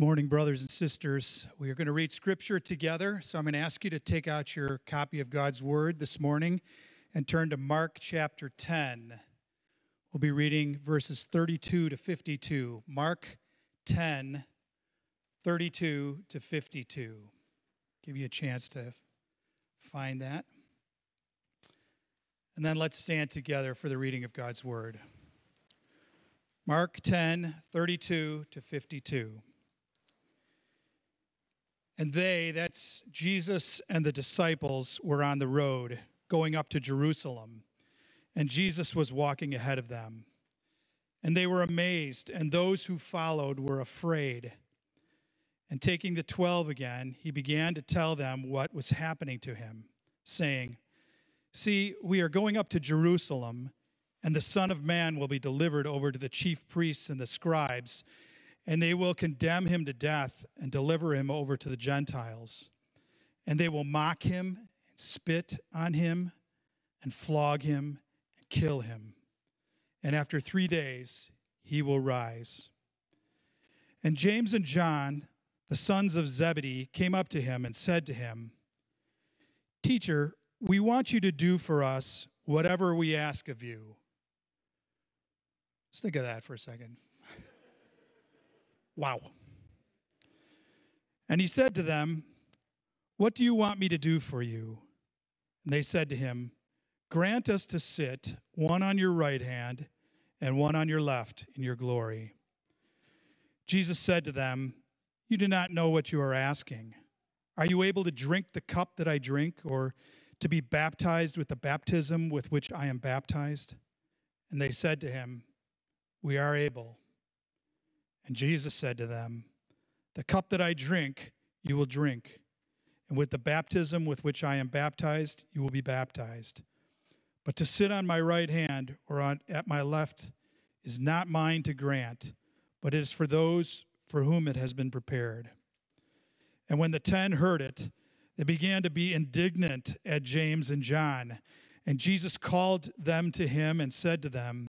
Morning, brothers and sisters. We are going to read scripture together. So I'm going to ask you to take out your copy of God's Word this morning and turn to Mark chapter 10. We'll be reading verses 32 to 52. Mark 10, 32 to 52. Give you a chance to find that. And then let's stand together for the reading of God's Word. Mark 10, 32 to 52. And they, that's Jesus and the disciples, were on the road going up to Jerusalem. And Jesus was walking ahead of them. And they were amazed, and those who followed were afraid. And taking the twelve again, he began to tell them what was happening to him, saying, See, we are going up to Jerusalem, and the Son of Man will be delivered over to the chief priests and the scribes and they will condemn him to death and deliver him over to the Gentiles. And they will mock him, and spit on him, and flog him, and kill him. And after three days, he will rise. And James and John, the sons of Zebedee, came up to him and said to him, Teacher, we want you to do for us whatever we ask of you. Let's think of that for a second. Wow. And he said to them, What do you want me to do for you? And they said to him, Grant us to sit, one on your right hand and one on your left, in your glory. Jesus said to them, You do not know what you are asking. Are you able to drink the cup that I drink, or to be baptized with the baptism with which I am baptized? And they said to him, We are able. And Jesus said to them, The cup that I drink, you will drink, and with the baptism with which I am baptized, you will be baptized. But to sit on my right hand or on, at my left is not mine to grant, but it is for those for whom it has been prepared. And when the ten heard it, they began to be indignant at James and John. And Jesus called them to him and said to them,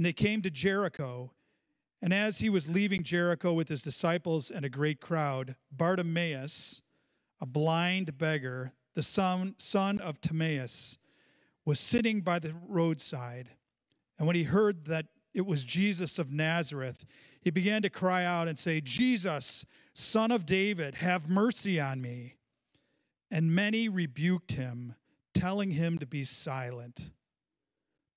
And they came to Jericho. And as he was leaving Jericho with his disciples and a great crowd, Bartimaeus, a blind beggar, the son, son of Timaeus, was sitting by the roadside. And when he heard that it was Jesus of Nazareth, he began to cry out and say, Jesus, son of David, have mercy on me. And many rebuked him, telling him to be silent.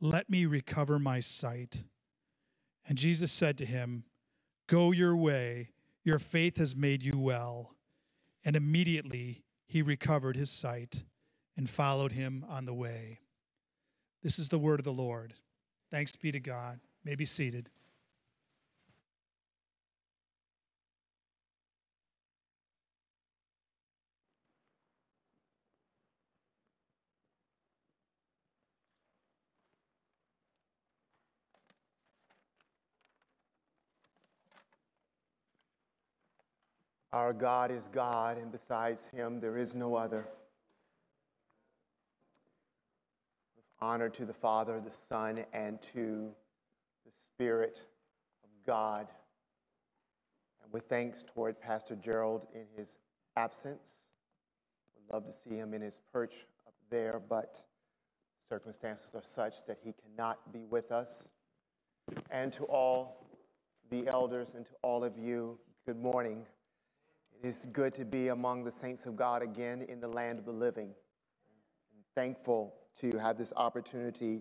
let me recover my sight. And Jesus said to him, Go your way, your faith has made you well. And immediately he recovered his sight and followed him on the way. This is the word of the Lord. Thanks be to God. May be seated. Our God is God, and besides him, there is no other. With honor to the Father, the Son, and to the Spirit of God. And with thanks toward Pastor Gerald in his absence. we'd love to see him in his perch up there, but circumstances are such that he cannot be with us. And to all the elders and to all of you, Good morning. It is good to be among the saints of God again in the land of the living. I'm thankful to have this opportunity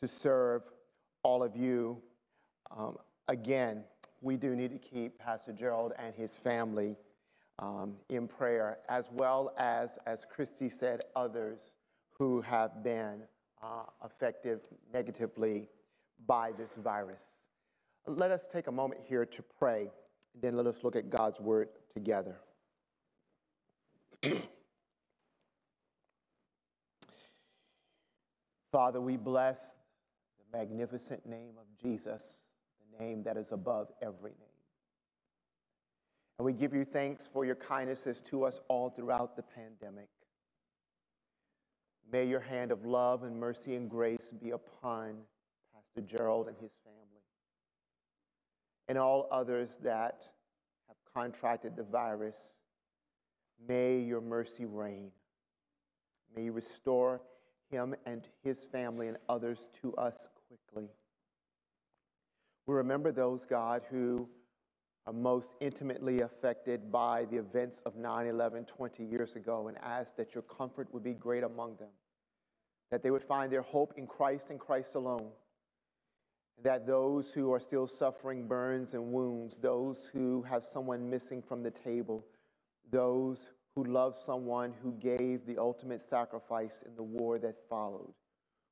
to serve all of you. Um, again, we do need to keep Pastor Gerald and his family um, in prayer, as well as, as Christy said, others who have been uh, affected negatively by this virus. Let us take a moment here to pray, and then let us look at God's word together. Father, we bless the magnificent name of Jesus, the name that is above every name. And we give you thanks for your kindnesses to us all throughout the pandemic. May your hand of love and mercy and grace be upon Pastor Gerald and his family and all others that have contracted the virus. May your mercy reign. May you restore him and his family and others to us quickly. We remember those, God, who are most intimately affected by the events of 9 11 20 years ago and ask that your comfort would be great among them, that they would find their hope in Christ and Christ alone, that those who are still suffering burns and wounds, those who have someone missing from the table, those who love someone who gave the ultimate sacrifice in the war that followed,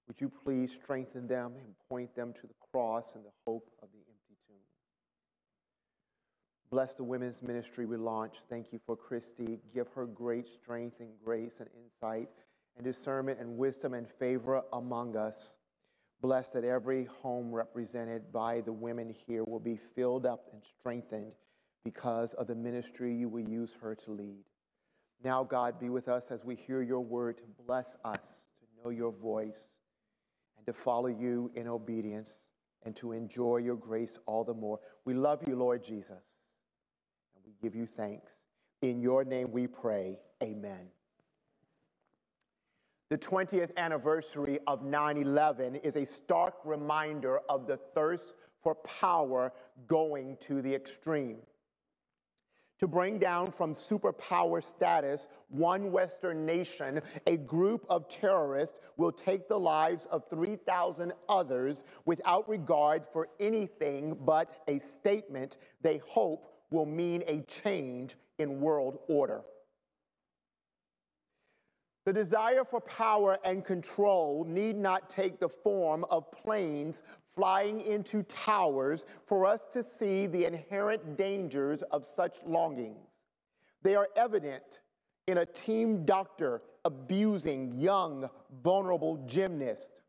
would you please strengthen them and point them to the cross and the hope of the empty tomb? Bless the women's ministry we launched. Thank you for Christy. Give her great strength and grace and insight and discernment and wisdom and favor among us. Bless that every home represented by the women here will be filled up and strengthened because of the ministry you will use her to lead. Now, God, be with us as we hear your word. Bless us to know your voice and to follow you in obedience and to enjoy your grace all the more. We love you, Lord Jesus and we give you thanks. In your name we pray. Amen. The 20th anniversary of 9 11 is a stark reminder of the thirst for power going to the extreme. To bring down from superpower status one Western nation, a group of terrorists will take the lives of 3,000 others without regard for anything but a statement they hope will mean a change in world order. The desire for power and control need not take the form of planes flying into towers for us to see the inherent dangers of such longings. They are evident in a team doctor abusing young, vulnerable gymnasts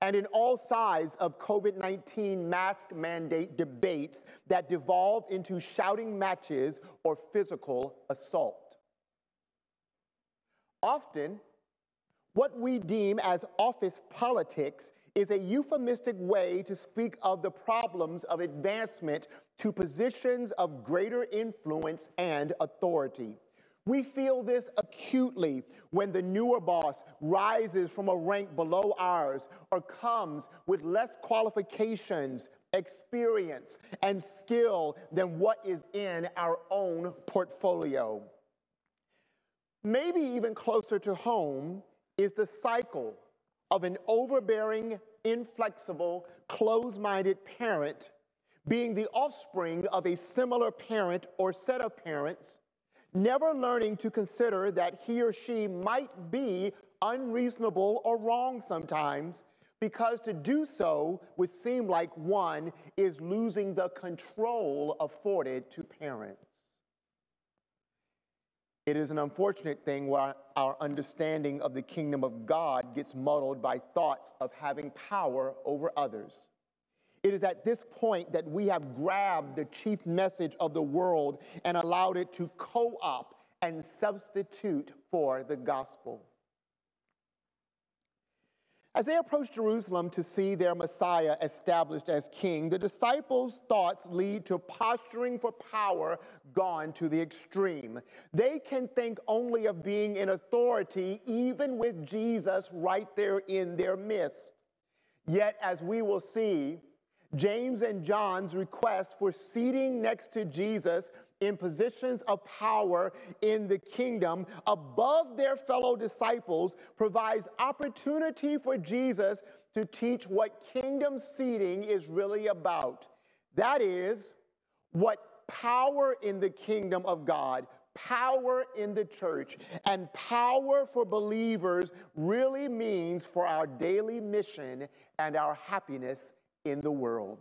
and in all sides of COVID 19 mask mandate debates that devolve into shouting matches or physical assault. Often, what we deem as office politics is a euphemistic way to speak of the problems of advancement to positions of greater influence and authority. We feel this acutely when the newer boss rises from a rank below ours or comes with less qualifications, experience, and skill than what is in our own portfolio. Maybe even closer to home is the cycle of an overbearing, inflexible, closed minded parent being the offspring of a similar parent or set of parents never learning to consider that he or she might be unreasonable or wrong sometimes, because to do so would seem like one is losing the control afforded to parents. It is an unfortunate thing where our understanding of the kingdom of God gets muddled by thoughts of having power over others. It is at this point that we have grabbed the chief message of the world and allowed it to co opt and substitute for the gospel. As they approach Jerusalem to see their Messiah established as king, the disciples' thoughts lead to posturing for power gone to the extreme. They can think only of being in authority, even with Jesus right there in their midst. Yet, as we will see, James and John's request for seating next to Jesus in positions of power in the kingdom above their fellow disciples provides opportunity for Jesus to teach what kingdom seating is really about. That is, what power in the kingdom of God, power in the church, and power for believers really means for our daily mission and our happiness in the world.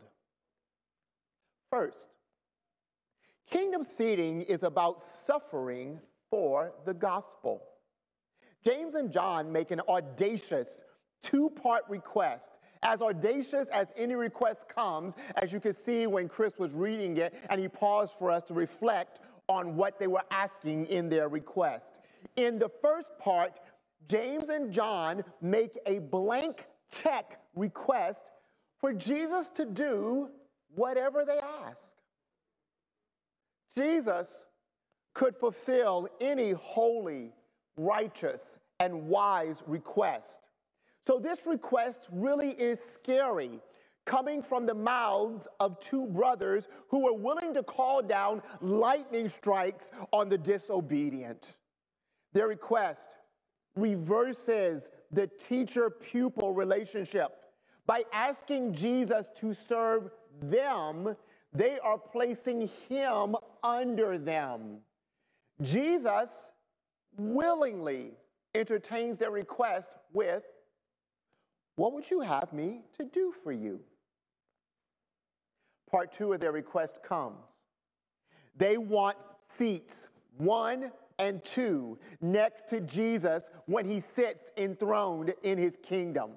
First, kingdom seating is about suffering for the gospel. James and John make an audacious two part request. As audacious as any request comes, as you can see when Chris was reading it, and he paused for us to reflect on what they were asking in their request. In the first part, James and John make a blank check request for Jesus to do whatever they ask. Jesus could fulfill any holy, righteous, and wise request. So, this request really is scary, coming from the mouths of two brothers who were willing to call down lightning strikes on the disobedient. Their request reverses the teacher pupil relationship. By asking Jesus to serve them, they are placing him under them. Jesus willingly entertains their request with, What would you have me to do for you? Part two of their request comes. They want seats one and two next to Jesus when he sits enthroned in his kingdom.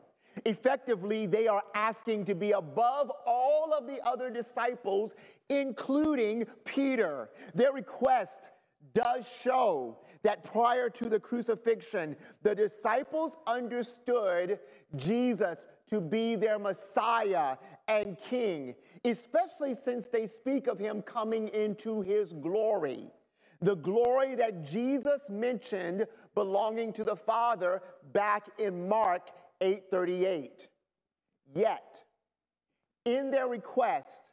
Effectively, they are asking to be above all of the other disciples, including Peter. Their request does show that prior to the crucifixion, the disciples understood Jesus to be their Messiah and King, especially since they speak of him coming into his glory. The glory that Jesus mentioned belonging to the Father back in Mark 8:38. Yet, in their request,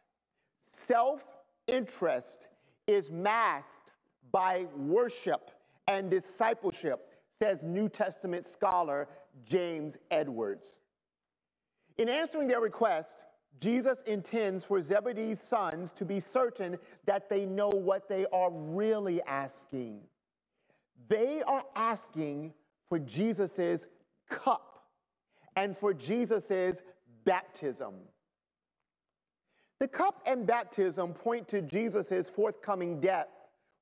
self-interest is masked by worship and discipleship, says New Testament scholar James Edwards. In answering their request, Jesus intends for Zebedee's sons to be certain that they know what they are really asking. They are asking for Jesus' cup and for Jesus' baptism. The cup and baptism point to Jesus' forthcoming death,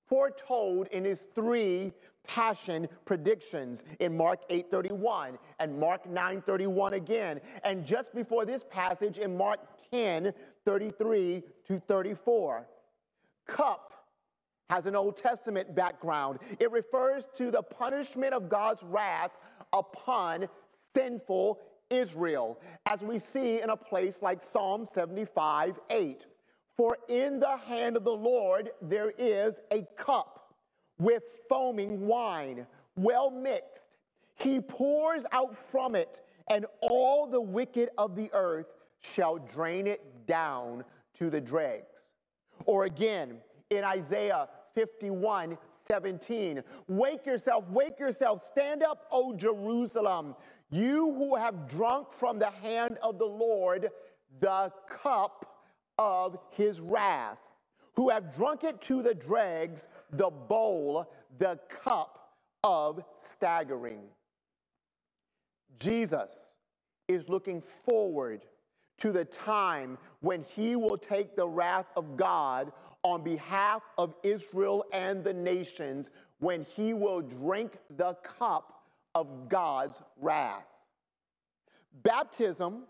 foretold in his three passion predictions in Mark 8:31 and Mark 9:31 again, and just before this passage in Mark 10:33 to 34. Cup has an Old Testament background. It refers to the punishment of God's wrath upon sinful Israel, as we see in a place like Psalm 75 8. For in the hand of the Lord there is a cup with foaming wine, well mixed. He pours out from it, and all the wicked of the earth shall drain it down to the dregs. Or again, in Isaiah 51 17. Wake yourself, wake yourself, stand up, O Jerusalem, you who have drunk from the hand of the Lord the cup of his wrath, who have drunk it to the dregs, the bowl, the cup of staggering. Jesus is looking forward to the time when he will take the wrath of God on behalf of Israel and the nations, when he will drink the cup of God's wrath. Baptism,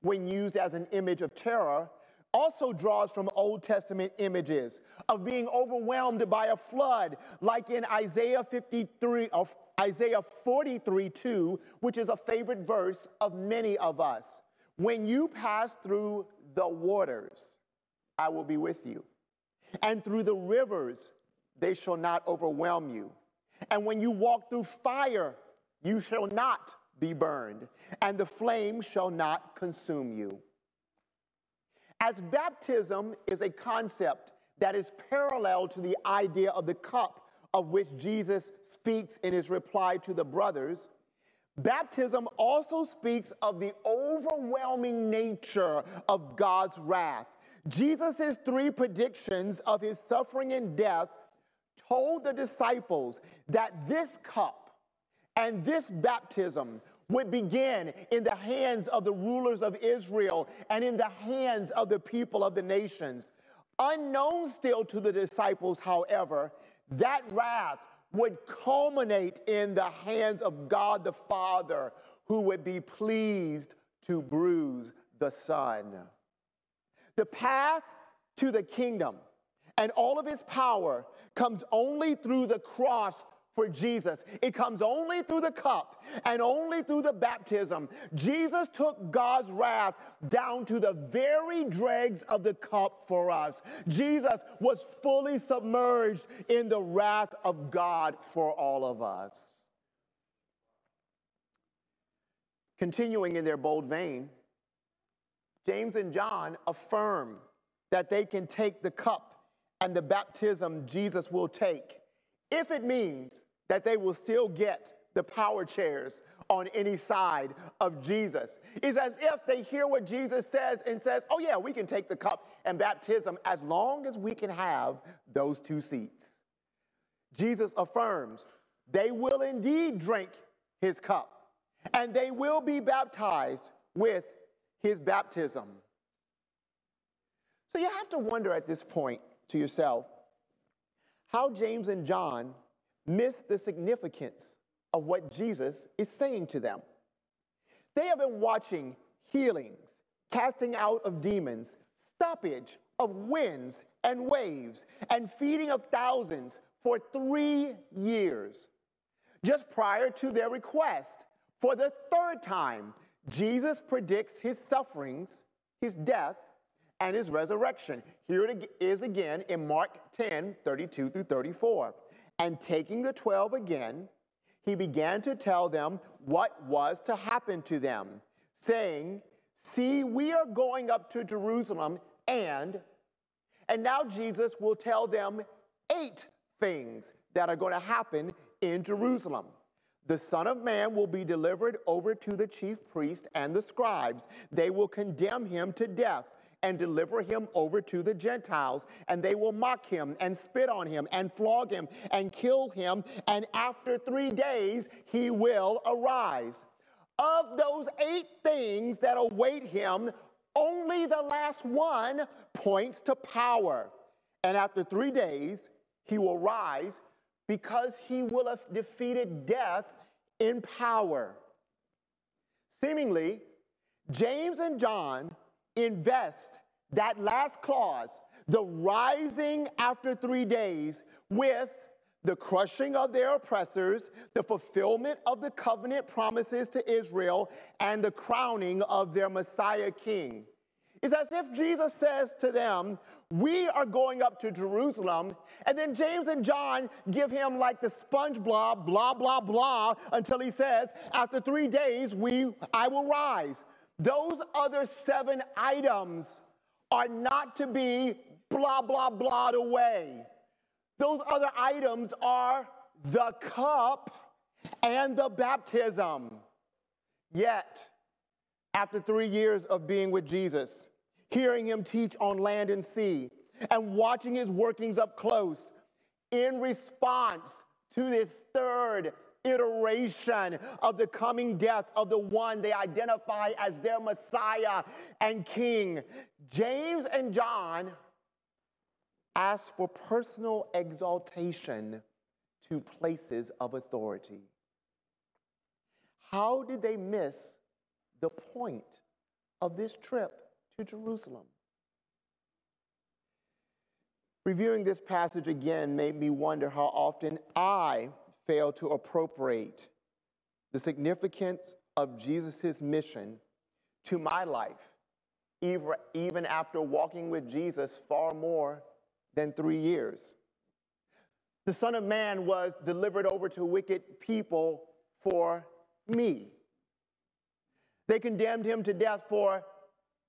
when used as an image of terror, also draws from Old Testament images of being overwhelmed by a flood, like in Isaiah 53, of Isaiah 43 2, which is a favorite verse of many of us. When you pass through the waters, I will be with you. And through the rivers, they shall not overwhelm you. And when you walk through fire, you shall not be burned, and the flame shall not consume you. As baptism is a concept that is parallel to the idea of the cup of which Jesus speaks in his reply to the brothers, baptism also speaks of the overwhelming nature of God's wrath. Jesus' three predictions of his suffering and death told the disciples that this cup and this baptism would begin in the hands of the rulers of Israel and in the hands of the people of the nations. Unknown still to the disciples, however, that wrath would culminate in the hands of God the Father, who would be pleased to bruise the Son. The path to the kingdom and all of his power comes only through the cross for Jesus. It comes only through the cup and only through the baptism. Jesus took God's wrath down to the very dregs of the cup for us. Jesus was fully submerged in the wrath of God for all of us. Continuing in their bold vein, James and John affirm that they can take the cup and the baptism Jesus will take if it means that they will still get the power chairs on any side of Jesus. It's as if they hear what Jesus says and says, "Oh yeah, we can take the cup and baptism as long as we can have those two seats." Jesus affirms they will indeed drink his cup and they will be baptized with his baptism. So you have to wonder at this point to yourself how James and John miss the significance of what Jesus is saying to them. They have been watching healings, casting out of demons, stoppage of winds and waves, and feeding of thousands for three years. Just prior to their request, for the third time, Jesus predicts his sufferings, his death, and his resurrection. Here it is again in Mark 10 32 through 34. And taking the twelve again, he began to tell them what was to happen to them, saying, See, we are going up to Jerusalem, and and now Jesus will tell them eight things that are going to happen in Jerusalem. The Son of Man will be delivered over to the chief priests and the scribes. They will condemn him to death and deliver him over to the Gentiles, and they will mock him and spit on him and flog him and kill him, and after three days he will arise. Of those eight things that await him, only the last one points to power. And after three days, he will rise because he will have defeated death in power. Seemingly, James and John invest that last clause, the rising after three days, with the crushing of their oppressors, the fulfillment of the covenant promises to Israel, and the crowning of their Messiah king. It's as if Jesus says to them, We are going up to Jerusalem. And then James and John give him like the sponge blob, blah, blah, blah, until he says, After three days, we, I will rise. Those other seven items are not to be blah, blah, blah away. Those other items are the cup and the baptism. Yet, after three years of being with Jesus, hearing him teach on land and sea, and watching his workings up close, in response to this third iteration of the coming death of the one they identify as their Messiah and King. James and John ask for personal exaltation to places of authority. How did they miss the point of this trip to Jerusalem? Reviewing this passage again made me wonder how often I fail to appropriate the significance of Jesus' mission to my life, even after walking with Jesus far more than three years. The Son of Man was delivered over to wicked people for me. They condemned him to death for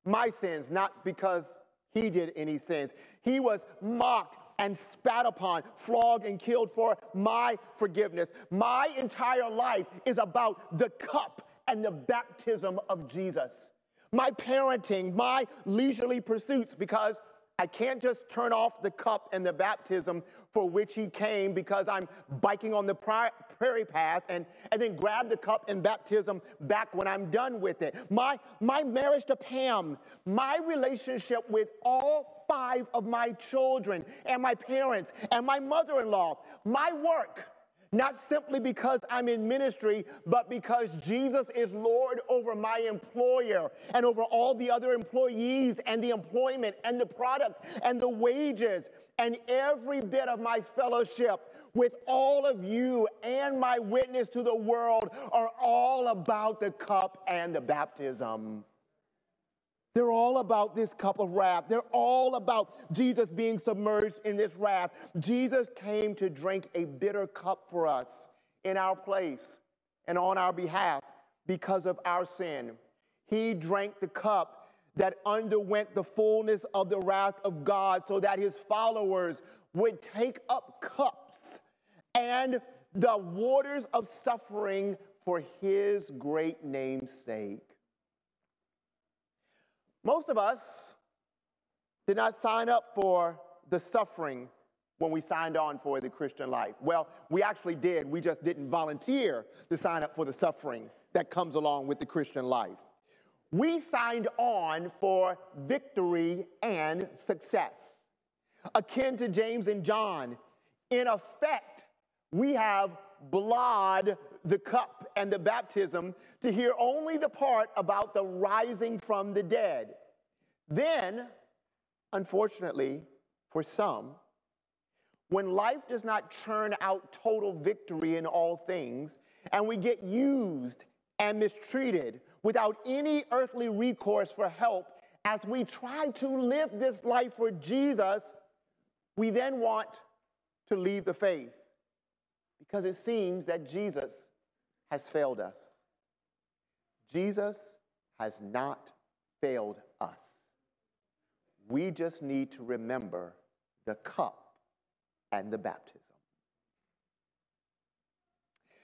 my sins, not because he did any sins. He was mocked and spat upon, flogged and killed for my forgiveness. My entire life is about the cup and the baptism of Jesus. My parenting, my leisurely pursuits, because I can't just turn off the cup and the baptism for which he came because I'm biking on the prairie path and, and then grab the cup and baptism back when I'm done with it. My, my marriage to Pam, my relationship with all five of my children and my parents and my mother in law, my work not simply because I'm in ministry, but because Jesus is Lord over my employer and over all the other employees and the employment and the product and the wages and every bit of my fellowship with all of you and my witness to the world are all about the cup and the baptism. They're all about this cup of wrath. They're all about Jesus being submerged in this wrath. Jesus came to drink a bitter cup for us in our place and on our behalf because of our sin. He drank the cup that underwent the fullness of the wrath of God so that his followers would take up cups and the waters of suffering for his great name's sake. Most of us did not sign up for the suffering when we signed on for the Christian life. Well, we actually did. We just didn't volunteer to sign up for the suffering that comes along with the Christian life. We signed on for victory and success. Akin to James and John, in effect, we have blood the cup and the baptism to hear only the part about the rising from the dead. Then, unfortunately, for some, when life does not churn out total victory in all things, and we get used and mistreated without any earthly recourse for help as we try to live this life for Jesus, we then want to leave the faith because it seems that Jesus has failed us. Jesus has not failed us. We just need to remember the cup and the baptism.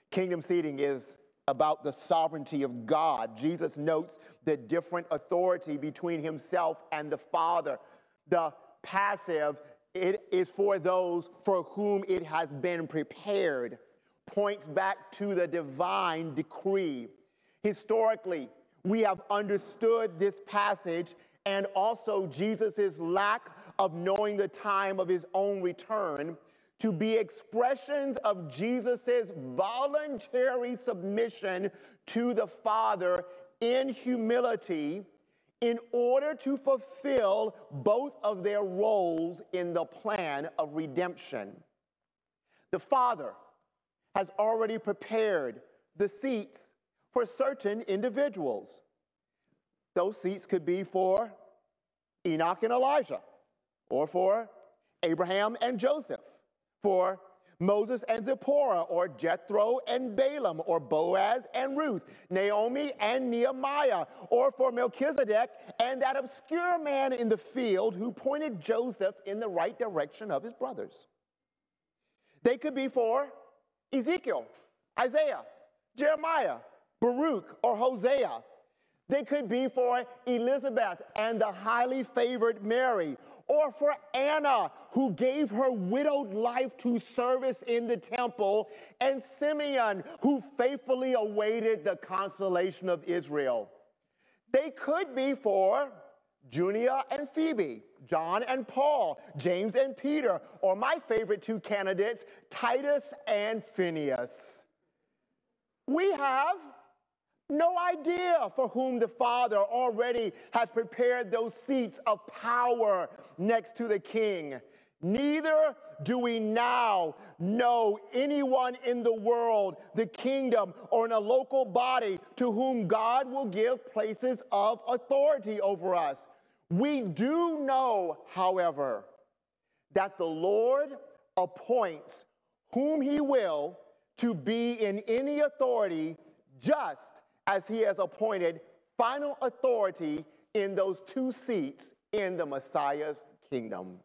Kingdom seating is about the sovereignty of God. Jesus notes the different authority between himself and the Father. The passive, it is for those for whom it has been prepared points back to the divine decree. Historically, we have understood this passage and also Jesus' lack of knowing the time of his own return to be expressions of Jesus' voluntary submission to the Father in humility in order to fulfill both of their roles in the plan of redemption. The Father, has already prepared the seats for certain individuals. Those seats could be for Enoch and Elijah, or for Abraham and Joseph, for Moses and Zipporah, or Jethro and Balaam, or Boaz and Ruth, Naomi and Nehemiah, or for Melchizedek and that obscure man in the field who pointed Joseph in the right direction of his brothers. They could be for Ezekiel, Isaiah, Jeremiah, Baruch, or Hosea. They could be for Elizabeth and the highly favored Mary, or for Anna, who gave her widowed life to service in the temple, and Simeon, who faithfully awaited the consolation of Israel. They could be for Junia and Phoebe, John and Paul, James and Peter, or my favorite two candidates, Titus and Phineas. We have no idea for whom the Father already has prepared those seats of power next to the King. Neither do we now know anyone in the world, the kingdom, or in a local body to whom God will give places of authority over us. We do know, however, that the Lord appoints whom he will to be in any authority just as he has appointed final authority in those two seats in the Messiah's kingdom.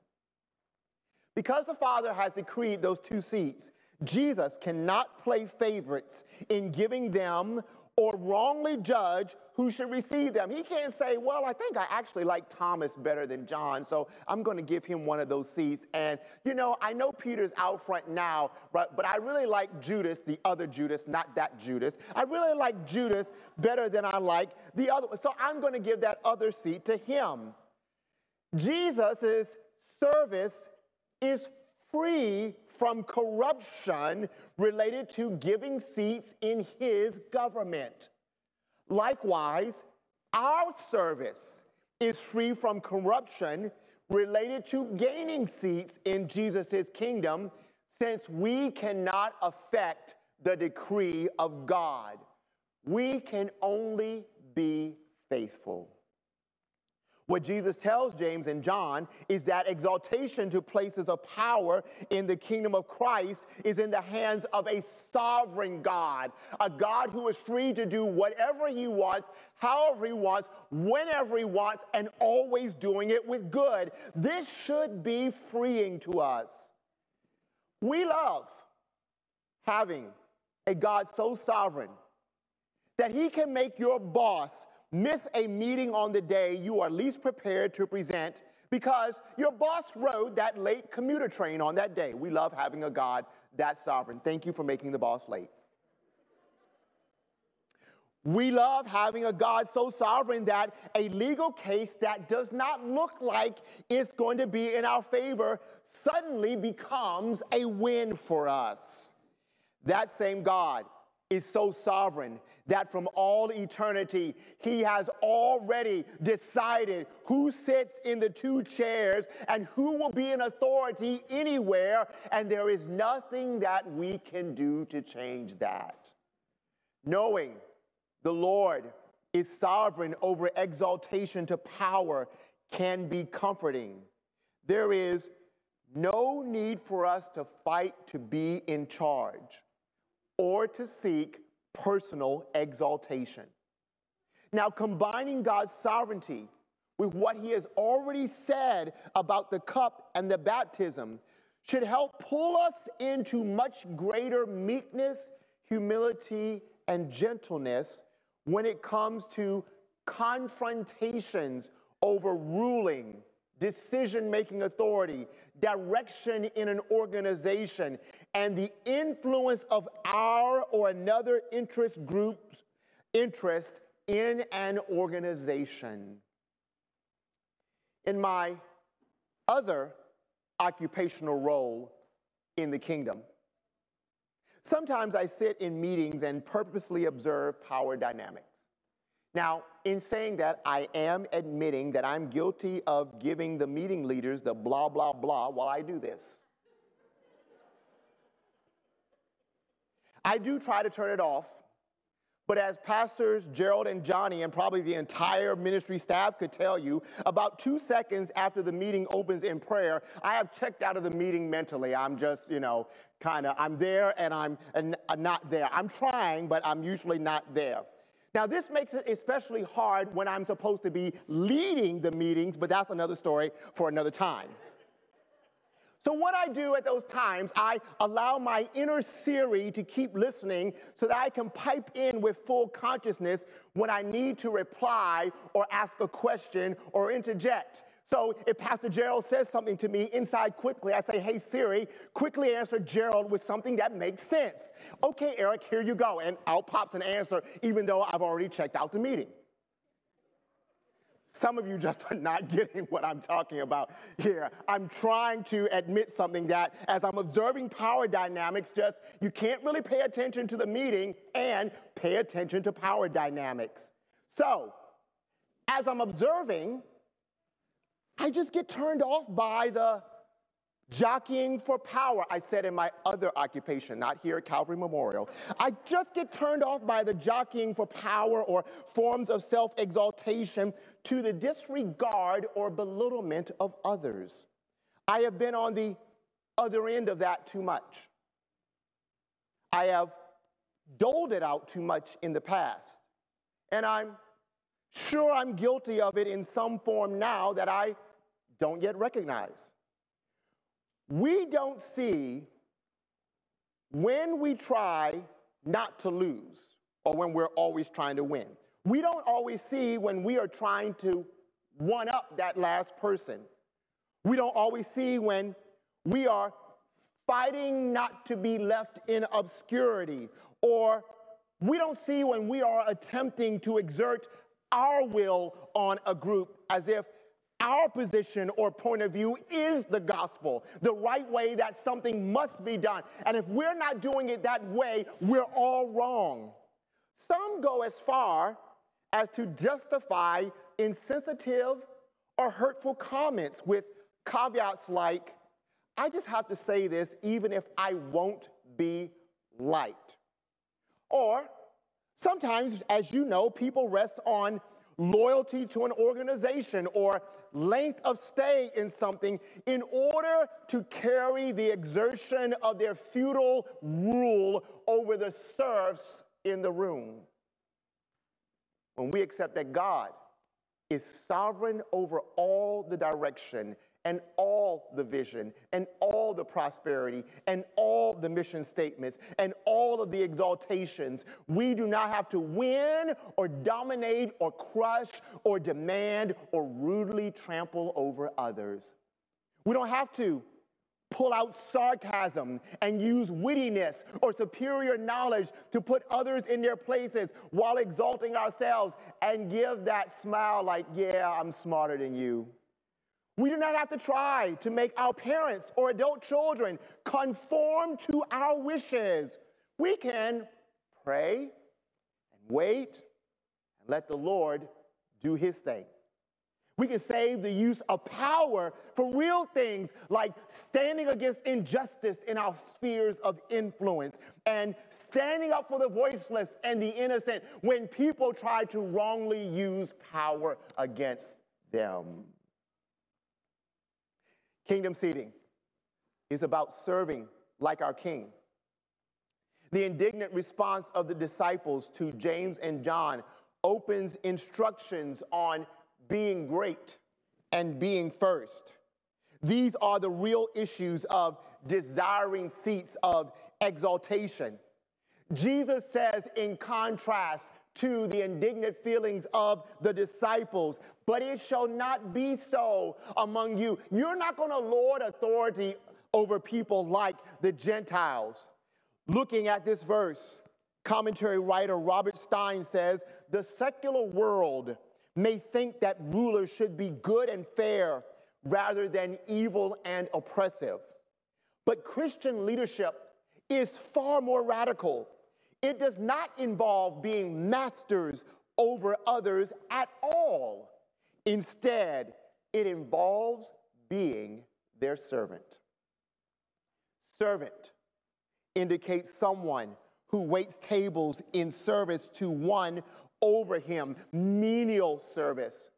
Because the Father has decreed those two seats, Jesus cannot play favorites in giving them or wrongly judge who should receive them. He can't say, Well, I think I actually like Thomas better than John, so I'm going to give him one of those seats. And, you know, I know Peter's out front now, but, but I really like Judas, the other Judas, not that Judas. I really like Judas better than I like the other one, so I'm going to give that other seat to him. Jesus' service is free from corruption related to giving seats in his government. Likewise, our service is free from corruption related to gaining seats in Jesus' kingdom, since we cannot affect the decree of God. We can only be faithful. What Jesus tells James and John is that exaltation to places of power in the kingdom of Christ is in the hands of a sovereign God, a God who is free to do whatever he wants, however he wants, whenever he wants, and always doing it with good. This should be freeing to us. We love having a God so sovereign that he can make your boss miss a meeting on the day you are least prepared to present because your boss rode that late commuter train on that day. We love having a God that sovereign. Thank you for making the boss late. We love having a God so sovereign that a legal case that does not look like it's going to be in our favor suddenly becomes a win for us. That same God is so sovereign that from all eternity, he has already decided who sits in the two chairs and who will be in authority anywhere, and there is nothing that we can do to change that. Knowing the Lord is sovereign over exaltation to power can be comforting. There is no need for us to fight to be in charge or to seek personal exaltation. Now, combining God's sovereignty with what he has already said about the cup and the baptism should help pull us into much greater meekness, humility, and gentleness when it comes to confrontations over ruling decision making authority, direction in an organization, and the influence of our or another interest group's interest in an organization. In my other occupational role in the kingdom, sometimes I sit in meetings and purposely observe power dynamics. Now, in saying that, I am admitting that I'm guilty of giving the meeting leaders the blah, blah, blah while I do this. I do try to turn it off, but as pastors Gerald and Johnny, and probably the entire ministry staff could tell you, about two seconds after the meeting opens in prayer, I have checked out of the meeting mentally. I'm just, you know, kind of, I'm there and I'm uh, not there. I'm trying, but I'm usually not there. Now, this makes it especially hard when I'm supposed to be leading the meetings, but that's another story for another time. So, what I do at those times, I allow my inner Siri to keep listening so that I can pipe in with full consciousness when I need to reply or ask a question or interject. So if Pastor Gerald says something to me inside quickly, I say, hey Siri, quickly answer Gerald with something that makes sense. Okay, Eric, here you go. And out pops an answer, even though I've already checked out the meeting. Some of you just are not getting what I'm talking about here. I'm trying to admit something that as I'm observing power dynamics, just you can't really pay attention to the meeting and pay attention to power dynamics. So, as I'm observing, I just get turned off by the jockeying for power, I said in my other occupation, not here at Calvary Memorial. I just get turned off by the jockeying for power or forms of self exaltation to the disregard or belittlement of others. I have been on the other end of that too much. I have doled it out too much in the past. And I'm Sure, I'm guilty of it in some form now that I don't yet recognize. We don't see when we try not to lose or when we're always trying to win. We don't always see when we are trying to one up that last person. We don't always see when we are fighting not to be left in obscurity, or we don't see when we are attempting to exert our will on a group as if our position or point of view is the gospel, the right way that something must be done. And if we're not doing it that way, we're all wrong. Some go as far as to justify insensitive or hurtful comments with caveats like, I just have to say this even if I won't be liked. Or sometimes, as you know, people rest on loyalty to an organization or length of stay in something in order to carry the exertion of their feudal rule over the serfs in the room. When we accept that God is sovereign over all the direction and all the vision and all the prosperity and all the mission statements and all of the exaltations. We do not have to win or dominate or crush or demand or rudely trample over others. We don't have to pull out sarcasm and use wittiness or superior knowledge to put others in their places while exalting ourselves and give that smile like, yeah, I'm smarter than you. We do not have to try to make our parents or adult children conform to our wishes. We can pray and wait and let the Lord do his thing. We can save the use of power for real things like standing against injustice in our spheres of influence and standing up for the voiceless and the innocent when people try to wrongly use power against them. Kingdom seating is about serving like our King. The indignant response of the disciples to James and John opens instructions on being great and being first. These are the real issues of desiring seats of exaltation. Jesus says, in contrast to the indignant feelings of the disciples, but it shall not be so among you. You're not going to lord authority over people like the Gentiles. Looking at this verse, commentary writer Robert Stein says, the secular world may think that rulers should be good and fair rather than evil and oppressive. But Christian leadership is far more radical. It does not involve being masters over others at all. Instead, it involves being their servant. Servant indicates someone who waits tables in service to one over him, menial service.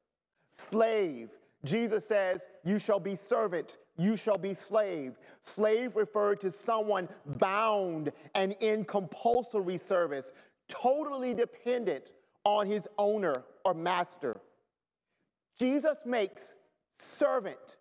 Slave, Jesus says, You shall be servant, you shall be slave. Slave referred to someone bound and in compulsory service, totally dependent on his owner or master. Jesus makes servant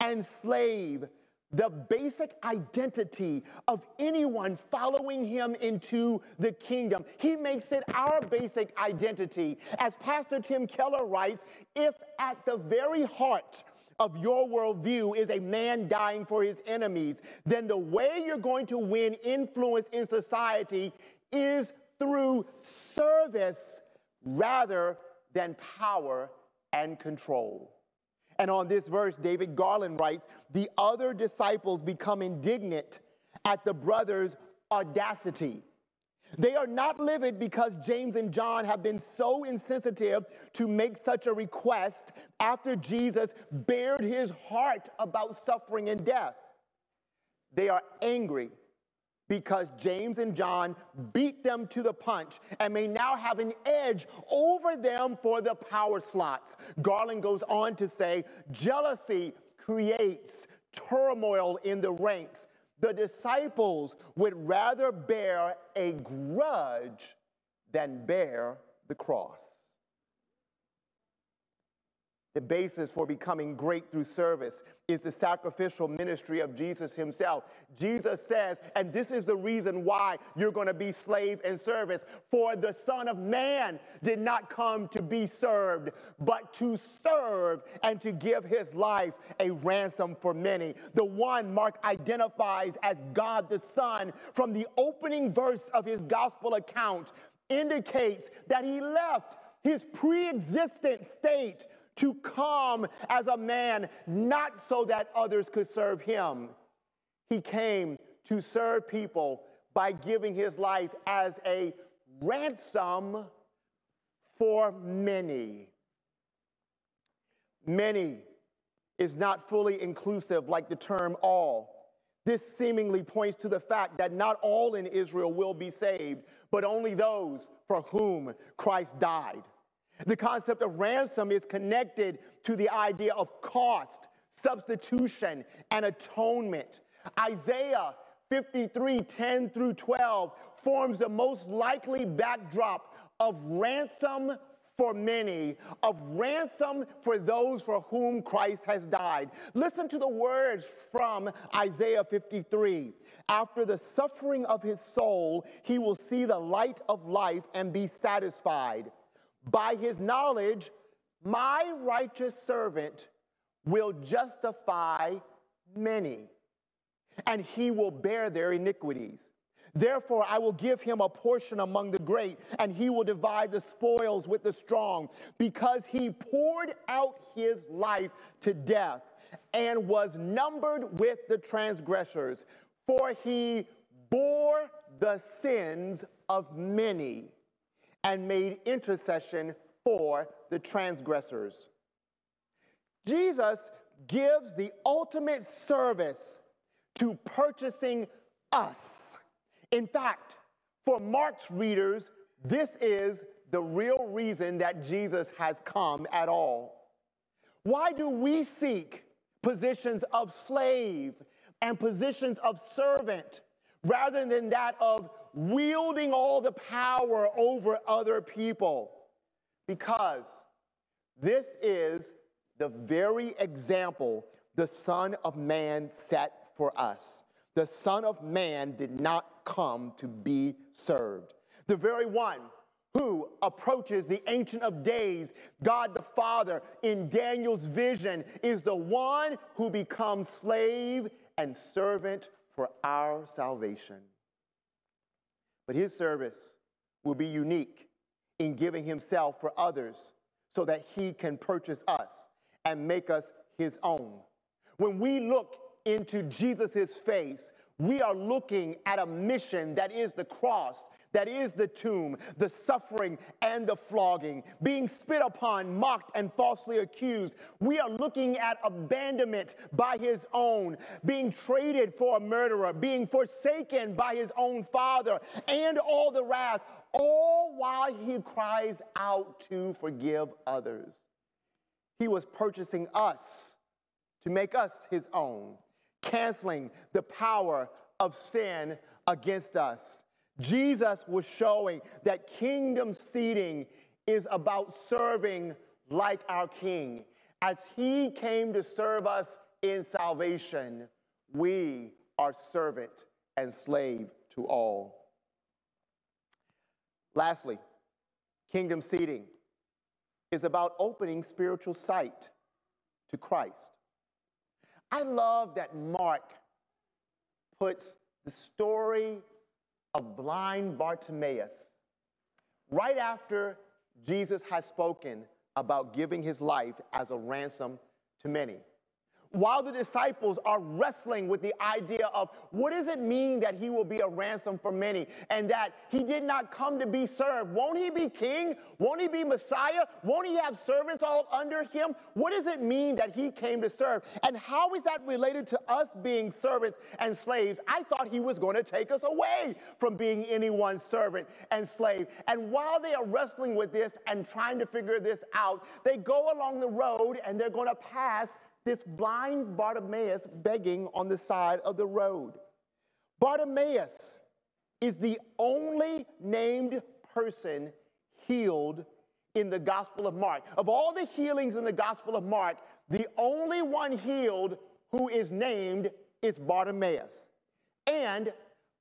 and slave the basic identity of anyone following him into the kingdom. He makes it our basic identity. As Pastor Tim Keller writes, if at the very heart of your worldview is a man dying for his enemies, then the way you're going to win influence in society is through service rather than power and control. And on this verse, David Garland writes The other disciples become indignant at the brothers' audacity. They are not livid because James and John have been so insensitive to make such a request after Jesus bared his heart about suffering and death. They are angry because James and John beat them to the punch and may now have an edge over them for the power slots. Garland goes on to say jealousy creates turmoil in the ranks. The disciples would rather bear a grudge than bear the cross. The basis for becoming great through service is the sacrificial ministry of Jesus himself. Jesus says, and this is the reason why you're going to be slave and service, for the Son of Man did not come to be served, but to serve and to give his life a ransom for many. The one Mark identifies as God the Son from the opening verse of his gospel account indicates that he left his pre existent state to come as a man, not so that others could serve him. He came to serve people by giving his life as a ransom for many. Many is not fully inclusive like the term all. This seemingly points to the fact that not all in Israel will be saved, but only those for whom Christ died. The concept of ransom is connected to the idea of cost, substitution, and atonement. Isaiah 53 10 through 12 forms the most likely backdrop of ransom for many, of ransom for those for whom Christ has died. Listen to the words from Isaiah 53. After the suffering of his soul, he will see the light of life and be satisfied. By his knowledge, my righteous servant will justify many, and he will bear their iniquities. Therefore, I will give him a portion among the great, and he will divide the spoils with the strong, because he poured out his life to death and was numbered with the transgressors. For he bore the sins of many and made intercession for the transgressors. Jesus gives the ultimate service to purchasing us. In fact, for Mark's readers, this is the real reason that Jesus has come at all. Why do we seek positions of slave and positions of servant rather than that of wielding all the power over other people because this is the very example the Son of Man set for us. The Son of Man did not come to be served. The very one who approaches the Ancient of Days, God the Father, in Daniel's vision, is the one who becomes slave and servant for our salvation. But his service will be unique in giving himself for others so that he can purchase us and make us his own. When we look into Jesus' face, we are looking at a mission that is the cross that is the tomb, the suffering and the flogging, being spit upon, mocked, and falsely accused. We are looking at abandonment by his own, being traded for a murderer, being forsaken by his own father, and all the wrath, all while he cries out to forgive others. He was purchasing us to make us his own, canceling the power of sin against us. Jesus was showing that kingdom seating is about serving like our King. As he came to serve us in salvation, we are servant and slave to all. Lastly, kingdom seating is about opening spiritual sight to Christ. I love that Mark puts the story of blind Bartimaeus right after Jesus has spoken about giving his life as a ransom to many while the disciples are wrestling with the idea of what does it mean that he will be a ransom for many and that he did not come to be served. Won't he be king? Won't he be Messiah? Won't he have servants all under him? What does it mean that he came to serve? And how is that related to us being servants and slaves? I thought he was going to take us away from being anyone's servant and slave. And while they are wrestling with this and trying to figure this out, they go along the road and they're going to pass this blind Bartimaeus begging on the side of the road. Bartimaeus is the only named person healed in the Gospel of Mark. Of all the healings in the Gospel of Mark, the only one healed who is named is Bartimaeus. And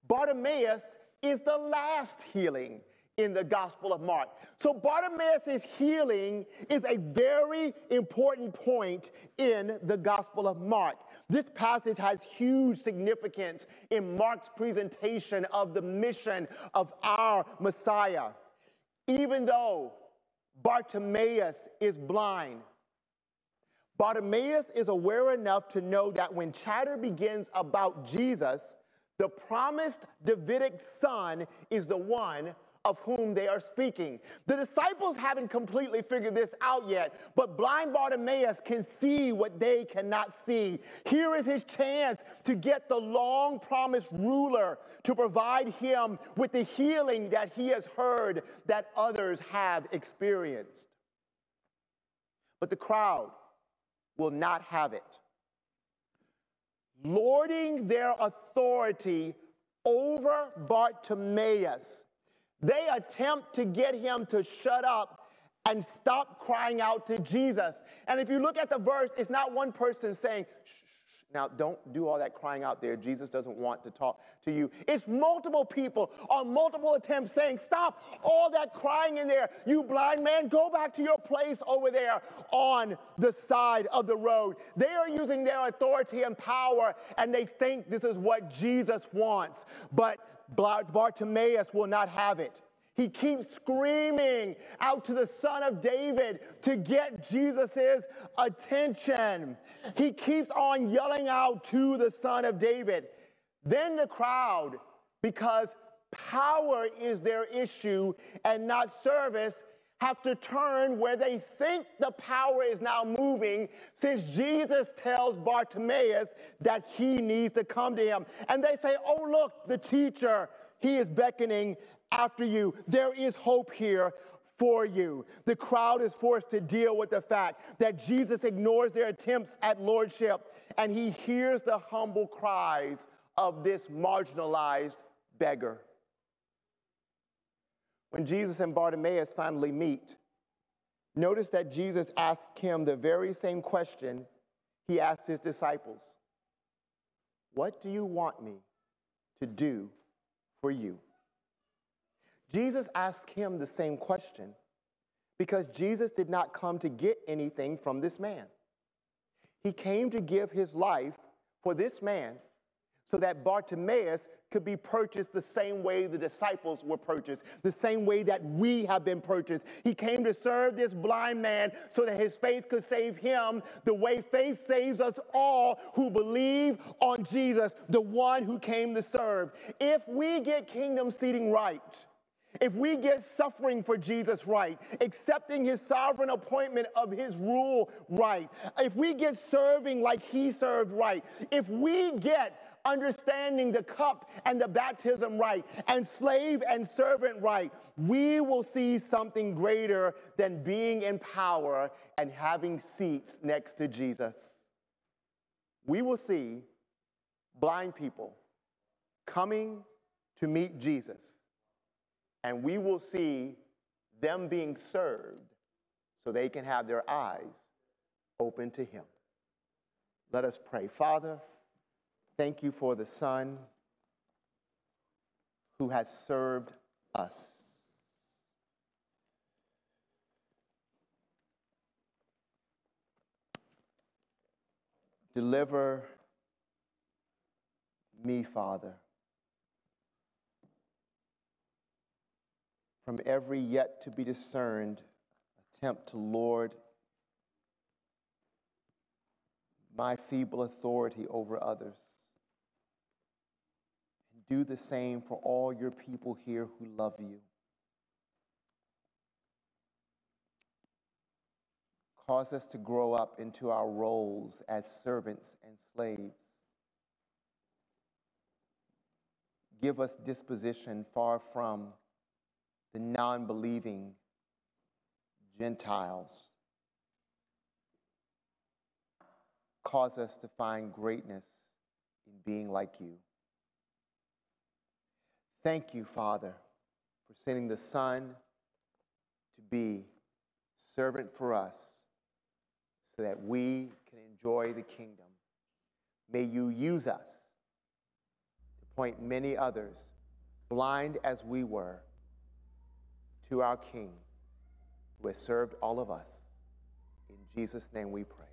Bartimaeus is the last healing in the Gospel of Mark. So Bartimaeus' healing is a very important point in the Gospel of Mark. This passage has huge significance in Mark's presentation of the mission of our Messiah. Even though Bartimaeus is blind, Bartimaeus is aware enough to know that when chatter begins about Jesus, the promised Davidic son is the one of whom they are speaking. The disciples haven't completely figured this out yet, but blind Bartimaeus can see what they cannot see. Here is his chance to get the long promised ruler to provide him with the healing that he has heard that others have experienced. But the crowd will not have it. Lording their authority over Bartimaeus, they attempt to get him to shut up and stop crying out to Jesus. And if you look at the verse, it's not one person saying, shh, now, don't do all that crying out there. Jesus doesn't want to talk to you. It's multiple people on multiple attempts saying, Stop all that crying in there. You blind man, go back to your place over there on the side of the road. They are using their authority and power, and they think this is what Jesus wants. But Bartimaeus will not have it. He keeps screaming out to the Son of David to get Jesus' attention. He keeps on yelling out to the Son of David. Then the crowd, because power is their issue and not service, have to turn where they think the power is now moving since Jesus tells Bartimaeus that he needs to come to him. And they say, Oh, look, the teacher, he is beckoning after you. There is hope here for you. The crowd is forced to deal with the fact that Jesus ignores their attempts at lordship and he hears the humble cries of this marginalized beggar. When Jesus and Bartimaeus finally meet, notice that Jesus asked him the very same question he asked his disciples What do you want me to do for you? Jesus asked him the same question because Jesus did not come to get anything from this man. He came to give his life for this man so that Bartimaeus could be purchased the same way the disciples were purchased, the same way that we have been purchased. He came to serve this blind man so that his faith could save him, the way faith saves us all who believe on Jesus, the one who came to serve. If we get kingdom seating right, if we get suffering for Jesus right, accepting his sovereign appointment of his rule right, if we get serving like he served right, if we get understanding the cup and the baptism right, and slave and servant right, we will see something greater than being in power and having seats next to Jesus. We will see blind people coming to meet Jesus and we will see them being served so they can have their eyes open to Him. Let us pray. Father, thank you for the Son who has served us. Deliver me, Father from every yet to be discerned attempt to lord my feeble authority over others. Do the same for all your people here who love you. Cause us to grow up into our roles as servants and slaves. Give us disposition far from the non believing Gentiles. Cause us to find greatness in being like you. Thank you, Father, for sending the Son to be servant for us so that we can enjoy the kingdom. May you use us to point many others, blind as we were, to our King who has served all of us. In Jesus' name we pray.